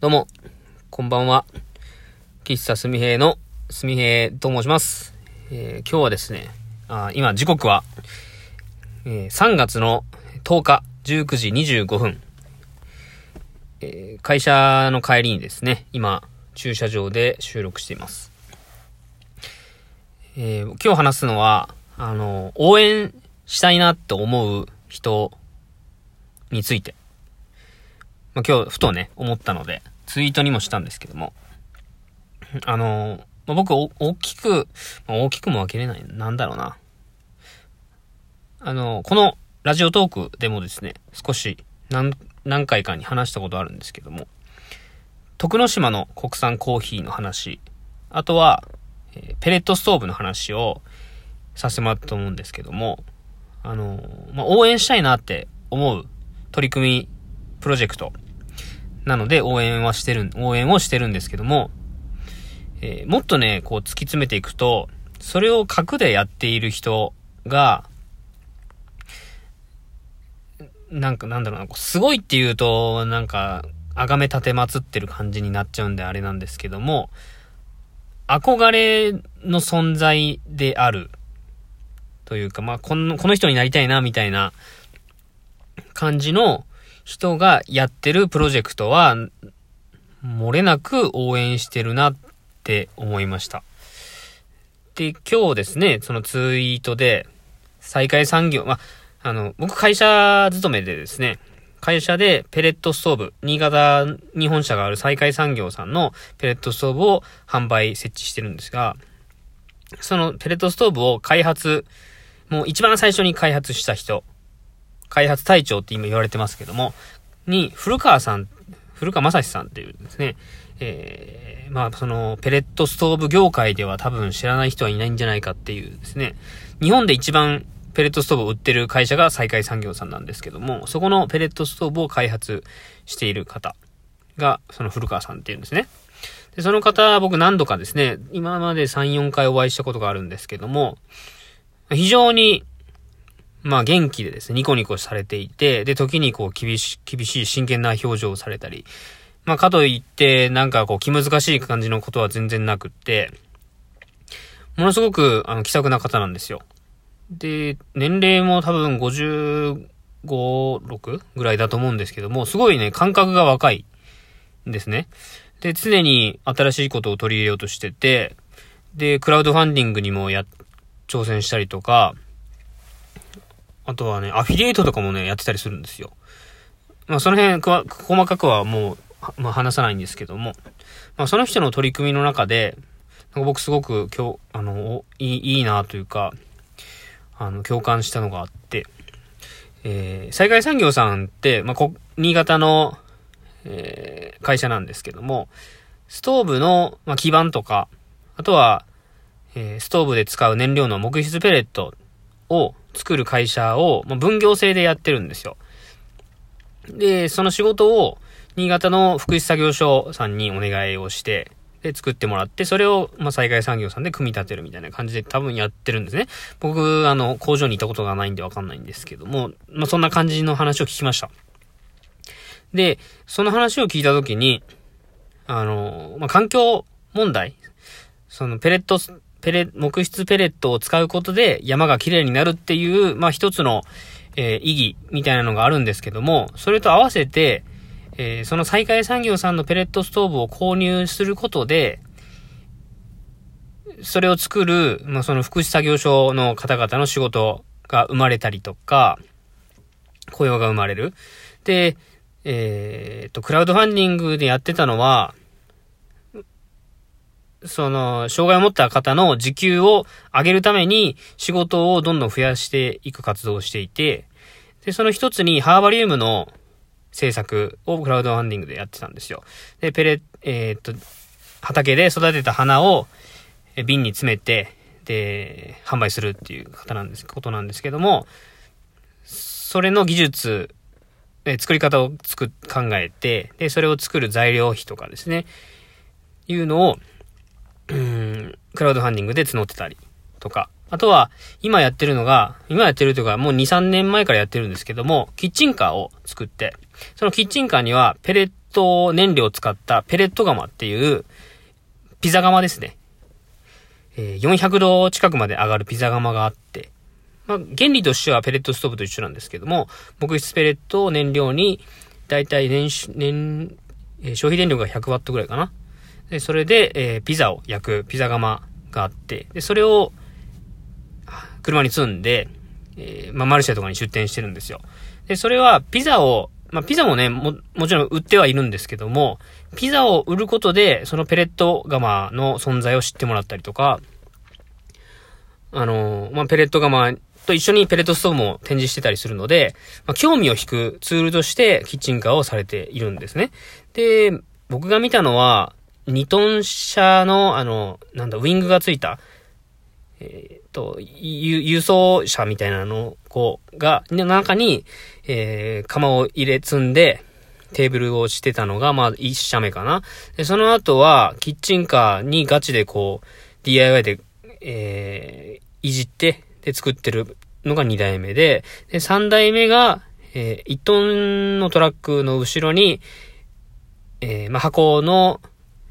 どうも、こんばんは。喫茶すみへいのすみへいと申します。えー、今日はですね、あ今時刻は、えー、3月の10日19時25分、えー、会社の帰りにですね、今、駐車場で収録しています。え今日話すのは、あの、応援したいなって思う人について。まあ、今日、ふとね、思ったので、ツイートにもしたんですけども、あの、まあ、僕、大きく、まあ、大きくも分けれない。なんだろうな。あの、このラジオトークでもですね、少し何、何回かに話したことあるんですけども、徳之島の国産コーヒーの話、あとは、えー、ペレットストーブの話をさせてもらったと思うんですけども、あの、まあ、応援したいなって思う取り組みプロジェクト。なので応援はしてる、応援をしてるんですけども、えー、もっとね、こう突き詰めていくと、それを核でやっている人が、なんかなんだろうな、すごいって言うと、なんか、崇め立てまつってる感じになっちゃうんであれなんですけども、憧れの存在である。というか、まあ、この、この人になりたいな、みたいな感じの人がやってるプロジェクトは、漏れなく応援してるなって思いました。で、今日ですね、そのツイートで、再開産業、まあ、の、僕会社勤めでですね、会社でペレットストーブ、新潟日本社がある再開産業さんのペレットストーブを販売設置してるんですが、そのペレットストーブを開発、もう一番最初に開発した人開発隊長って今言われてますけども、に、古川さん、古川正史さんっていうですね、えー、まあ、その、ペレットストーブ業界では多分知らない人はいないんじゃないかっていうですね、日本で一番ペレットストーブを売ってる会社が再開産業さんなんですけども、そこのペレットストーブを開発している方が、その古川さんっていうんですね。で、その方、僕何度かですね、今まで3、4回お会いしたことがあるんですけども、非常にまあ元気でですね、ニコニコされていて、で、時にこう厳し、厳しい真剣な表情をされたり、まあかといって、なんかこう気難しい感じのことは全然なくって、ものすごく、あの、気さくな方なんですよ。で、年齢も多分55、6ぐらいだと思うんですけども、すごいね、感覚が若いんですね。で、常に新しいことを取り入れようとしてて、で、クラウドファンディングにもや、挑戦したりとか、あとはね、アフィリエイトとかもね、やってたりするんですよ。まあ、その辺、細かくはもう、まあ、話さないんですけども、まあ、その人の取り組みの中で、なんか僕すごく今日、あの、いい、いいなというか、あの、共感したのがあって、えー、災害産業さんって、まあ、こ、新潟の、えー、会社なんですけども、ストーブの、まあ、基板とか、あとは、えー、ストーブで使う燃料の木質ペレットを作る会社を、ま、分業制でやってるんですよ。で、その仕事を、新潟の福祉作業所さんにお願いをして、で、作ってもらって、それを、ま、災害産業さんで組み立てるみたいな感じで多分やってるんですね。僕、あの、工場にいたことがないんでわかんないんですけども、まあ、そんな感じの話を聞きました。で、その話を聞いたときに、あの、まあ、環境問題、そのペレットペレ、木質ペレットを使うことで山が綺麗になるっていう、まあ一つの、えー、意義みたいなのがあるんですけども、それと合わせて、えー、その再開産業さんのペレットストーブを購入することで、それを作る、まあ、その福祉作業所の方々の仕事が生まれたりとか、雇用が生まれる。で、えー、っと、クラウドファンディングでやってたのは、その、障害を持った方の時給を上げるために仕事をどんどん増やしていく活動をしていて、で、その一つにハーバリウムの制作をクラウドファンディングでやってたんですよ。で、ペレ、えー、っと、畑で育てた花を瓶に詰めて、で、販売するっていう方なんです、ことなんですけども、それの技術、え作り方をつく、考えて、で、それを作る材料費とかですね、いうのを、クラウドファンディングで募ってたりとか。あとは、今やってるのが、今やってるというか、もう2、3年前からやってるんですけども、キッチンカーを作って、そのキッチンカーには、ペレット燃料を使ったペレット窯っていう、ピザ窯ですね。えー400度近くまで上がるピザ窯があって、まあ、原理としてはペレットストーブと一緒なんですけども、木質ペレットを燃料に、だいたい年、年、え消費電力が100ワットぐらいかな。で、それで、えーピザを焼くピザ窯があって、で、それを、車に積んで、えーまあ、マルシェとかに出店してるんですよ。で、それは、ピザを、まあ、ピザもね、も、もちろん売ってはいるんですけども、ピザを売ることで、そのペレット窯の存在を知ってもらったりとか、あのーまあ、ペレット窯と一緒にペレットストーブも展示してたりするので、まあ、興味を引くツールとしてキッチンカーをされているんですね。で、僕が見たのは、2トン車の、あの、なんだ、ウィングがついた、えっ、と、輸送車みたいなの、こう、が、の中に、えー、釜を入れ積んで、テーブルをしてたのが、まあ、一社目かな。で、その後は、キッチンカーにガチでこう、DIY で、えー、いじって、で、作ってるのが2代目で、で、3代目が、えー、1トンのトラックの後ろに、えー、まあ、箱の、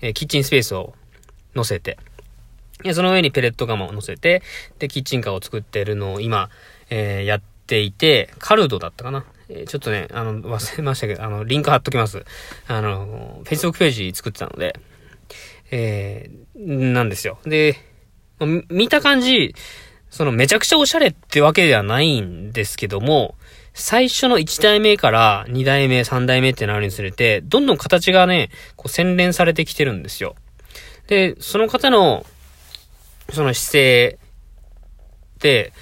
えーキッチンスペースを乗せて、で、その上にペレット釜を乗せて、で、キッチンカーを作ってるのを今、えーやっていて、カルドだったかな。えーちょっとね、あの、忘れましたけど、あの、リンク貼っときます。あの、Facebook ページ作ってたので、えーなんですよ。で、見た感じ、そのめちゃくちゃおしゃれってわけではないんですけども、最初の1代目から2代目、3代目ってなるにつれて、どんどん形がね、こう洗練されてきてるんですよ。で、その方の、その姿勢で、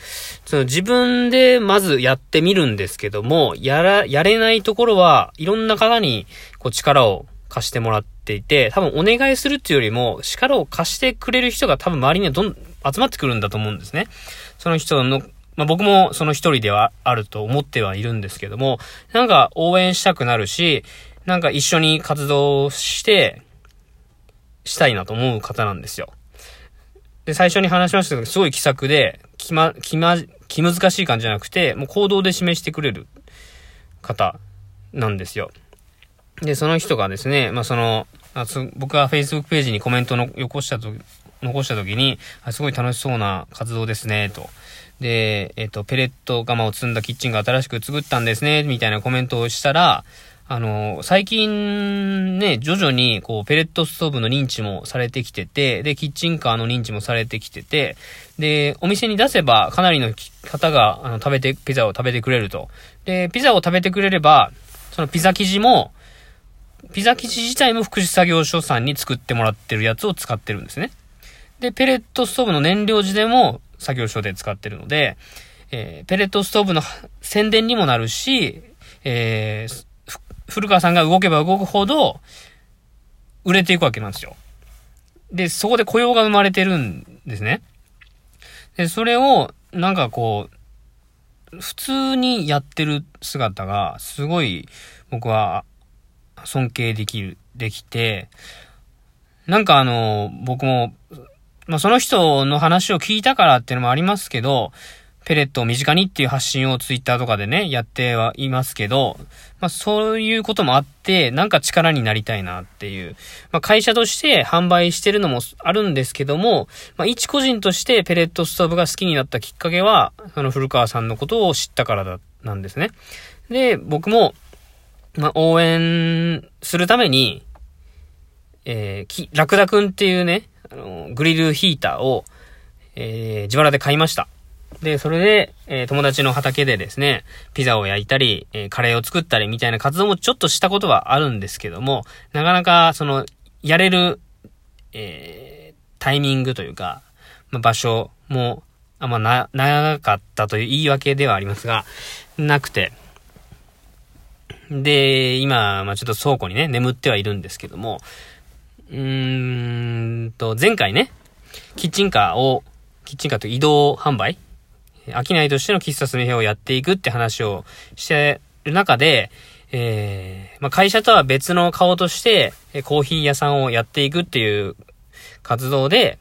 その自分でまずやってみるんですけども、やら、やれないところはいろんな方にこう力を貸してもらっていて、多分お願いするっていうよりも力を貸してくれる人が多分周りにはどん、集まってくるんだと思うんですね。その人の、まあ、僕もその一人ではあると思ってはいるんですけども、なんか応援したくなるし、なんか一緒に活動して、したいなと思う方なんですよ。で、最初に話しましたけど、すごい気さくで、気ま、気ま、気難しい感じじゃなくて、もう行動で示してくれる方なんですよ。で、その人がですね、まあ、その、あ僕が Facebook ページにコメントの残したと、残した時に、あすごい楽しそうな活動ですね、と。で、えっ、と、ペレット釜を積んだキッチンが新しく作ったんですね、みたいなコメントをしたら、あの、最近ね、徐々に、こう、ペレットストーブの認知もされてきてて、で、キッチンカーの認知もされてきてて、で、お店に出せば、かなりの方が、あの、食べて、ピザを食べてくれると。で、ピザを食べてくれれば、そのピザ生地も、ピザ生地自体も福祉作業所さんに作ってもらってるやつを使ってるんですね。で、ペレットストーブの燃料時でも作業所で使ってるので、えーペレットストーブの宣伝にもなるし、えー古川さんが動けば動くほど、売れていくわけなんですよ。で、そこで雇用が生まれてるんですね。で、それを、なんかこう、普通にやってる姿が、すごい、僕は、尊敬できる、できて、なんかあの、僕も、まあ、その人の話を聞いたからっていうのもありますけど、ペレットを身近にっていう発信をツイッターとかでね、やってはいますけど、まあ、そういうこともあって、なんか力になりたいなっていう。まあ、会社として販売してるのもあるんですけども、まあ、一個人としてペレットストーブが好きになったきっかけは、その古川さんのことを知ったからだ、なんですね。で、僕も、まあ、応援するために、えー、き、ラクダくんっていうね、あの、グリルヒーターを、えー、自腹で買いました。で、それで、えー友達の畑でですね、ピザを焼いたり、えーカレーを作ったりみたいな活動もちょっとしたことはあるんですけども、なかなか、その、やれる、えータイミングというか、まあ、場所も、あんまな、長かったという言い訳ではありますが、なくて。で、今、まあちょっと倉庫にね、眠ってはいるんですけども、うーんと、前回ね、キッチンカーを、キッチンカーと移動販売商いとしての喫茶すみへをやっていくって話をしてる中で、えーまあ、会社とは別の顔として、コーヒー屋さんをやっていくっていう活動で、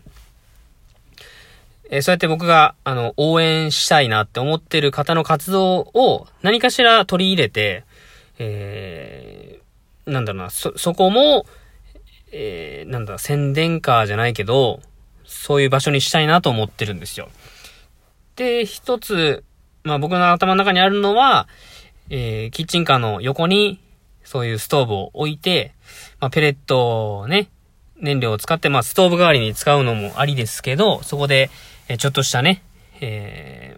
えそうやって僕が、あの、応援したいなって思ってる方の活動を何かしら取り入れて、えーなんだろうな、そ、そこも、えー、なんだ、宣伝カーじゃないけど、そういう場所にしたいなと思ってるんですよ。で、一つ、まあ僕の頭の中にあるのは、えー、キッチンカーの横に、そういうストーブを置いて、まあペレットをね、燃料を使って、まあストーブ代わりに使うのもありですけど、そこで、え、ちょっとしたね、え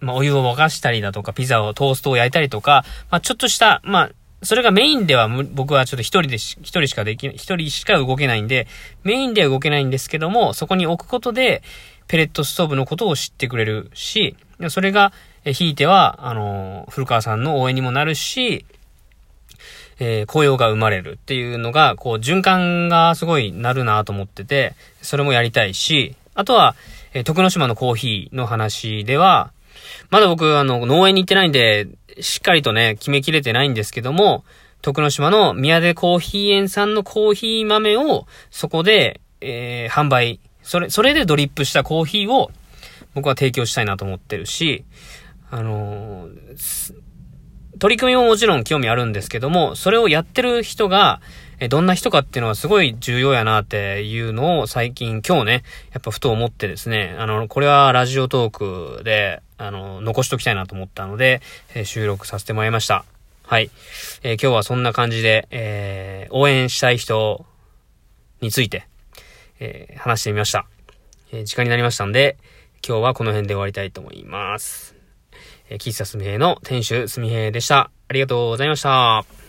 ー、まあお湯を沸かしたりだとか、ピザを、トーストを焼いたりとか、まあちょっとした、まあそれがメインでは僕はちょっと一人でし一人しかできない、一人しか動けないんで、メインでは動けないんですけども、そこに置くことで、ペレットストーブのことを知ってくれるし、それが、ひいては、あの、古川さんの応援にもなるし、えー、雇用が生まれるっていうのが、こう、循環がすごいなるなと思ってて、それもやりたいし、あとは、えー、徳之島のコーヒーの話では、まだ僕、あの、農園に行ってないんで、しっかりとね、決めきれてないんですけども、徳之島の宮出コーヒー園さんのコーヒー豆を、そこで、えー、販売、それ、それでドリップしたコーヒーを、僕は提供したいなと思ってるし、あのー、取り組みももちろん興味あるんですけども、それをやってる人が、え、どんな人かっていうのはすごい重要やなっていうのを最近今日ね、やっぱふと思ってですね、あの、これはラジオトークで、あの、残しときたいなと思ったので、え、収録させてもらいました。はい。えー、今日はそんな感じで、えー、応援したい人について、え話してみました。え時間になりましたんで、今日はこの辺で終わりたいと思います。えー、喫茶すみへの店主すみへでした。ありがとうございました。